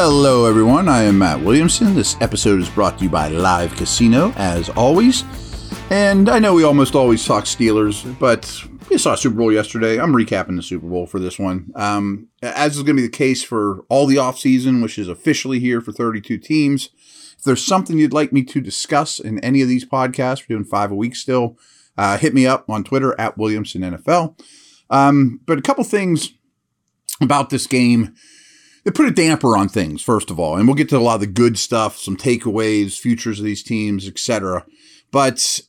hello everyone. I am Matt Williamson. This episode is brought to you by Live Casino, as always. And I know we almost always talk Steelers, but we saw Super Bowl yesterday. I'm recapping the Super Bowl for this one. Um, as is going to be the case for all the offseason, which is officially here for 32 teams. If there's something you'd like me to discuss in any of these podcasts, we're doing five a week still, uh, hit me up on Twitter at Williamson NFL. Um, but a couple things about this game that put a damper on things, first of all. And we'll get to a lot of the good stuff, some takeaways, futures of these teams, etc. But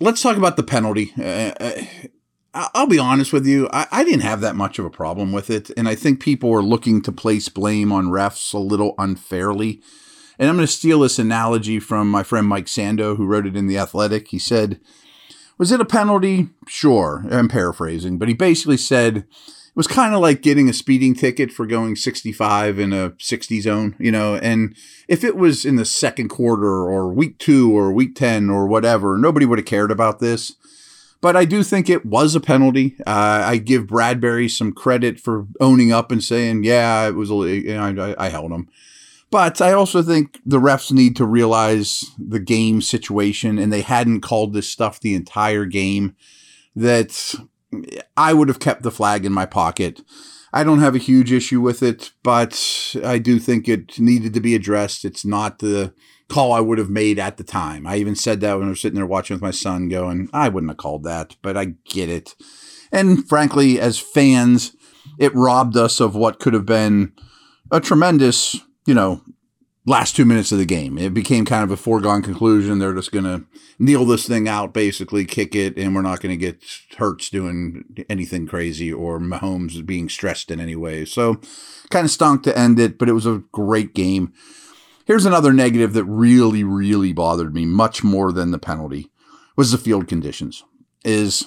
let's talk about the penalty. Uh, uh I'll be honest with you, I, I, didn't have that much of a problem with it. And I think people are looking to place blame on refs a little unfairly. And I'm going to steal this analogy from my friend Mike Sando, who wrote it in The Athletic. He said, Was it a penalty? Sure. I'm paraphrasing, but he basically said, it was kind of like getting a speeding ticket for going 65 in a 60 zone, you know. And if it was in the second quarter or week two or week 10 or whatever, nobody would have cared about this. But I do think it was a penalty. Uh, I give Bradberry some credit for owning up and saying, yeah, it was, a, you know, I, I held him. But I also think the refs need to realize the game situation, and they hadn't called this stuff the entire game. That I would have kept the flag in my pocket. I don't have a huge issue with it, but I do think it needed to be addressed. It's not the call I would have made at the time. I even said that when I was sitting there watching with my son, going, I wouldn't have called that, but I get it. And frankly, as fans, it robbed us of what could have been a tremendous, you know, last two minutes of the game. It became kind of a foregone conclusion. They're just going to kneel this thing out, basically kick it, and we're not going to get Hurts doing anything crazy or Mahomes being stressed in any way. So kind of stunk to end it, but it was a great game. Here's another negative that really, really bothered me much more than the penalty was the field conditions. Is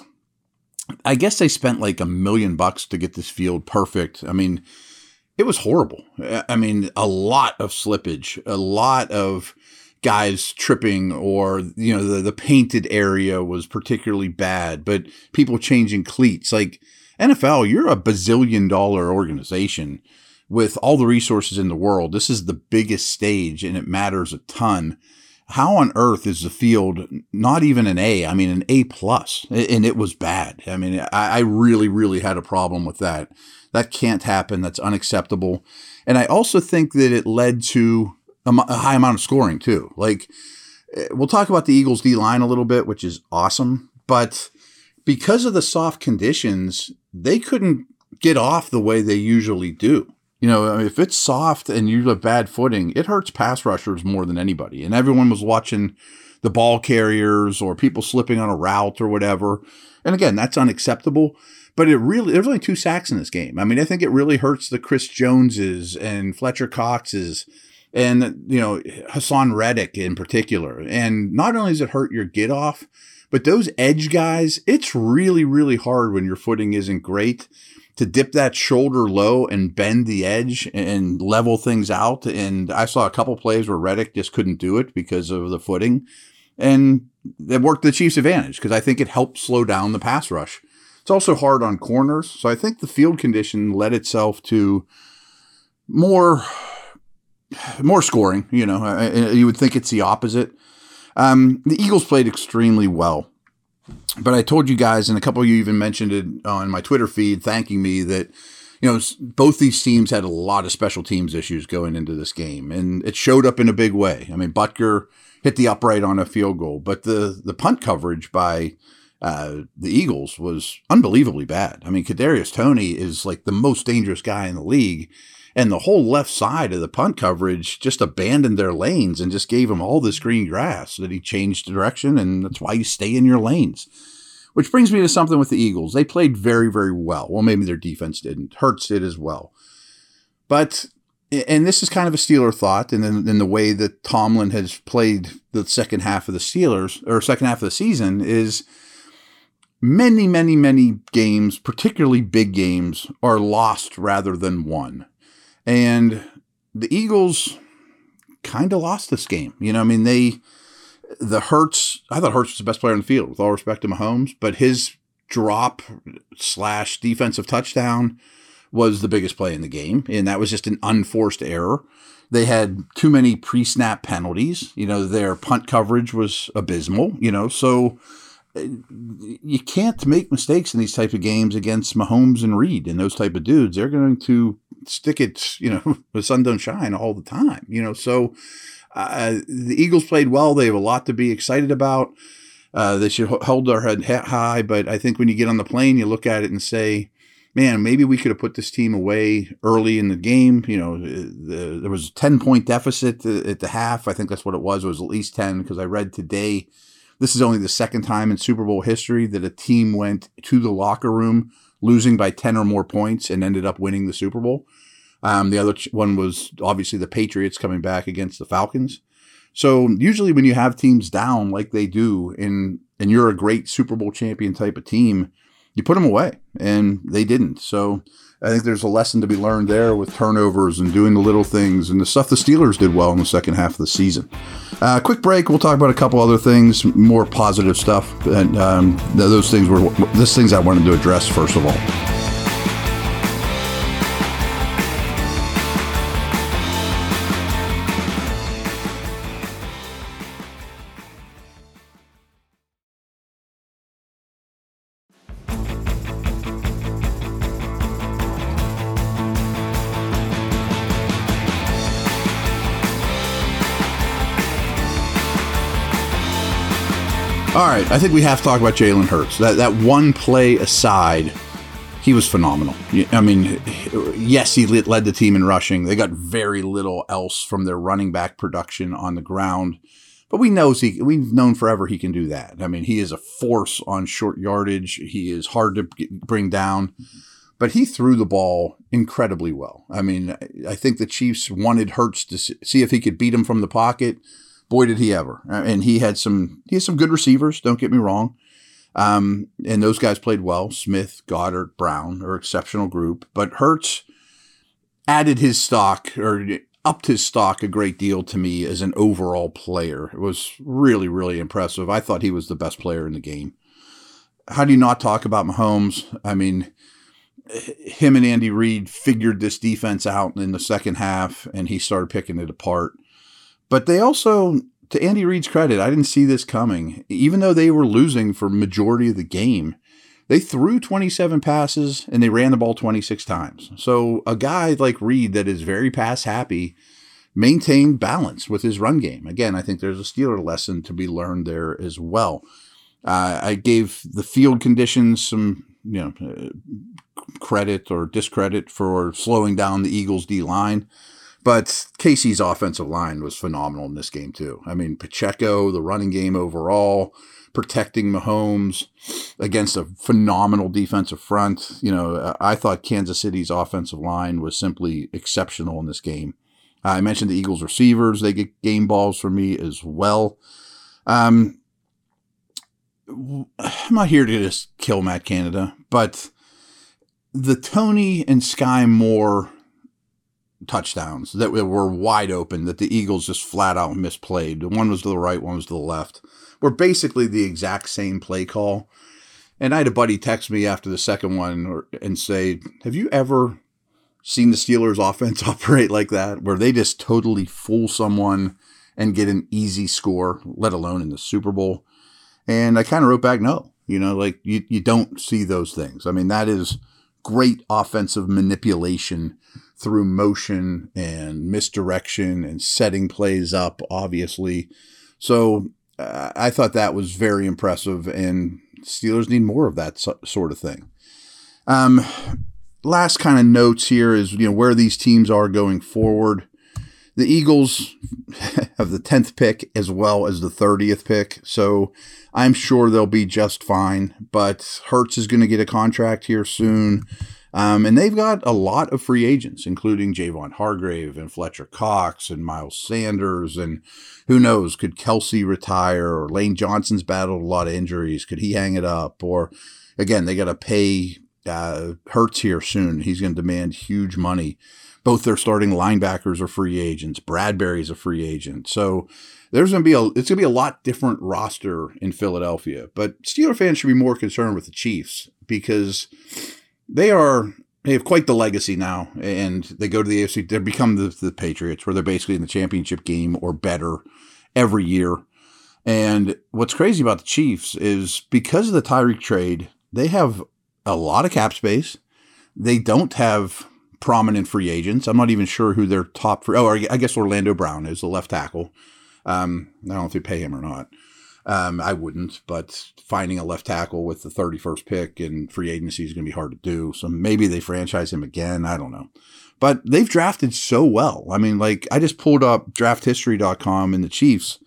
I guess they spent like a million bucks to get this field perfect. I mean, it was horrible. I mean, a lot of slippage, a lot of guys tripping or you know the, the painted area was particularly bad but people changing cleats. Like nfl you're a bazillion dollar organization with all the resources in the world. This is the biggest stage and it matters a ton. How on earth is the field not even an a i mean an a plus? And it was bad. I mean I, I really really had a problem with that that can't happen. That's unacceptable. And I also think that it led to a, high amount of scoring too. Like eh, we'll talk about the Eagles D line a little bit, which is awesome, but because of the soft conditions, they couldn't get off the way they usually do. You know, if it's soft and you have bad footing, it hurts pass rushers more than anybody. And everyone was watching the ball carriers or people slipping on a route or whatever. And again, that's unacceptable. But it really, there's only two sacks in this game. I mean, I think it really hurts the Chris Joneses and Fletcher Coxes and, you know, Haason Reddick in particular. And not only does it hurt your get off, but those edge guys, it's really, really hard when your footing isn't great to dip that shoulder low and bend the edge and level things out. And I saw a couple plays where Reddick just couldn't do it because of the footing. And it worked the Chiefs' advantage because I think it helped slow down the pass rush. It's also hard on corners. So I think the field condition led itself to more more scoring. You know, you would think it's the opposite. Um, the Eagles played extremely well, but I told you guys, and a couple of you even mentioned it on my Twitter feed, thanking me that you know both these teams had a lot of special teams issues going into this game, and it showed up in a big way. I mean, Butker hit the upright on a field goal, but the the punt coverage by uh, the Eagles was unbelievably bad. I mean, Kadarius Toney is like the most dangerous guy in the league, and the whole left side of the punt coverage just abandoned their lanes and just gave him all this green grass that he changed direction, and that's why you stay in your lanes. Which brings me to something with the Eagles. They played very, very well. Well, maybe their defense didn't. Hurts did as well. But and this is kind of a Steeler thought, and then in the way that Tomlin has played the second half of the Steelers or second half of the season is many, many, many games, particularly big games, are lost rather than won. And the Eagles kind of lost this game. You know, I mean, they, the Hurts, I thought Hurts was the best player in the field with all respect to Mahomes, but his drop slash defensive touchdown was the biggest play in the game, and that was just an unforced error. They had too many pre-snap penalties. You know, their punt coverage was abysmal. You know, so you can't make mistakes in these type of games against Mahomes and Reed and those type of dudes. They're going to stick it, you know, the sun don't shine all the time. You know, so uh, the Eagles played well. They have a lot to be excited about. Uh, they should hold their head high, but I think when you get on the plane, you look at it and say, man, maybe we could have put this team away early in the game. You know, the, there was a 10 point deficit at the half. I think that's what it was. It was at least 10 because I read today this is only the second time in Super Bowl history that a team went to the locker room losing by 10 or more points and ended up winning the Super Bowl. Um, the other one was obviously the Patriots coming back against the Falcons. So usually when you have teams down like they do and and you're a great Super Bowl champion type of team, you put them away, and they didn't. So I think there's a lesson to be learned there with turnovers and doing the little things and the stuff the Steelers did well in the second half of the season. Uh, quick break. We'll talk about a couple other things, more positive stuff, and um, those things were those things I wanted to address first of all. All right, I think we have to talk about Jalen Hurts. That that one play aside, he was phenomenal. I mean, yes, he led the team in rushing. They got very little else from their running back production on the ground, but we know he we've known forever he can do that. I mean, he is a force on short yardage. He is hard to bring down, but he threw the ball incredibly well. I mean, I think the Chiefs wanted Hurts to see if he could beat him from the pocket boy did he ever! Uh, and he had some he has some good receivers. Don't get me wrong. Um, and those guys played well. Smith, Goedert, Brown are exceptional group, but Hurts added his stock or upped his stock a great deal to me as an overall player. It was really, really impressive. I thought he was the best player in the game. How do you not talk about Mahomes? I mean, him and Andy Reid figured this defense out in the second half, and he started picking it apart. But they also, to Andy Reid's credit, I didn't see this coming. Even though they were losing for majority of the game, they threw 27 passes and they ran the ball 26 times. So a guy like Reid that is very pass happy maintained balance with his run game. Again, I think there's a Steeler lesson to be learned there as well. Uh, I gave the field conditions some, you know, credit or discredit for slowing down the Eagles D line. But KC's offensive line was phenomenal in this game, too. I mean, Pacheco, the running game overall, protecting Mahomes against a phenomenal defensive front. You know, I thought Kansas City's offensive line was simply exceptional in this game. I mentioned the Eagles receivers, they get game balls for me as well. Um, I'm not here to just kill Matt Canada, but the Toney and Skyy Moore touchdowns that were wide open that the Eagles just flat out misplayed. One was to the right, one was to the left. Were basically the exact same play call. And I had a buddy text me after the second one and say, "Have you ever seen the Steelers offense operate like that where they just totally fool someone and get an easy score, let alone in the Super Bowl?" And I kind of wrote back, "No. You know, like you you don't see those things. I mean, that is great offensive manipulation through motion and misdirection and setting plays up, obviously. So uh, I thought that was very impressive, and Steelers need more of that so- sort of thing. Um, last kind of notes here is you know where these teams are going forward. The Eagles have the 10th pick as well as the 30th pick, so I'm sure they'll be just fine. But Hurts is going to get a contract here soon. Um, and they've got a lot of free agents, including Javon Hargrave and Fletcher Cox and Miles Sanders. And who knows, could Kelce retire or Lane Johnson's battled a lot of injuries? Could he hang it up? Or again, they got to pay uh, Hurts here soon. He's going to demand huge money. Both their starting linebackers are free agents. Bradberry's a free agent. So there's going to be a it's going to be a lot different roster in Philadelphia. But Steeler fans should be more concerned with the Chiefs because they are they have quite the legacy now, and they go to the AFC. They become the, the Patriots, where they're basically in the championship game or better every year. And what's crazy about the Chiefs is because of the Tyreek trade, they have a lot of cap space. They don't have prominent free agents. I'm not even sure who their top free. Oh, I guess Orlando Brown is the left tackle. Um, I don't know if they pay him or not. Um, I wouldn't, but finding a left tackle with the 31st pick in free agency is going to be hard to do. So maybe they franchise him again. I don't know. But they've drafted so well. I mean, like, I just pulled up drafthistory.com and the Chiefs.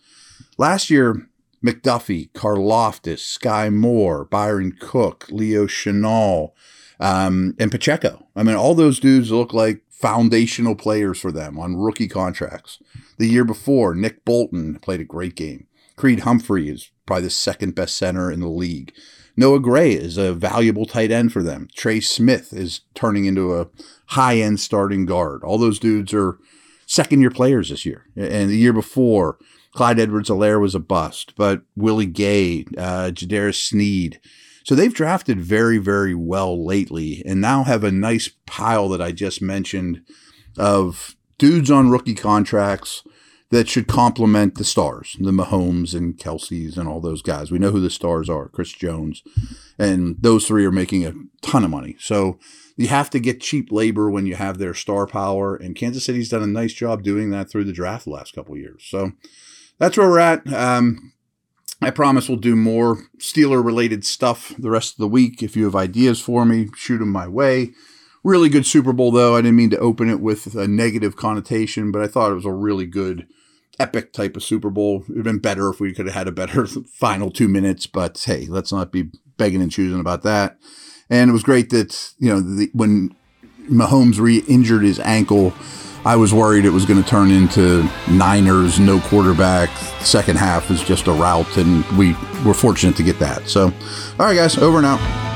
Last year, McDuffie, Karlaftis, Skyy Moore, Bryan Cook, Leo Chenal, um, and Pacheco. I mean, all those dudes look like foundational players for them on rookie contracts. The year before, Nick Bolton played a great game. Creed Humphrey is probably the second best center in the league. Noah Gray is a valuable tight end for them. Trey Smith is turning into a high end starting guard. All those dudes are second year players this year. And the year before, Clyde Edwards-Helaire was a bust, but Willie Gay, uh, L'Jarius Sneed. So they've drafted very, very well lately and now have a nice pile that I just mentioned of dudes on rookie contracts that should complement the stars, the Mahomes and Kelce's and all those guys. We know who the stars are, Chris Jones, and those three are making a ton of money. So you have to get cheap labor when you have their star power, and Kansas City's done a nice job doing that through the draft the last couple years. So that's where we're at. Um, I promise we'll do more Steeler related stuff the rest of the week. If you have ideas for me, shoot them my way. Really good Super Bowl, though. I didn't mean to open it with a negative connotation, but I thought it was a really good epic type of Super Bowl. It would have been better if we could have had a better final two minutes, but hey, let's not be begging and choosing about that. And it was great that, you know, the, when Mahomes re injured his ankle, I was worried it was going to turn into Niners, no quarterback. Second half is just a rout, and we were fortunate to get that. So, all right, guys, over and out.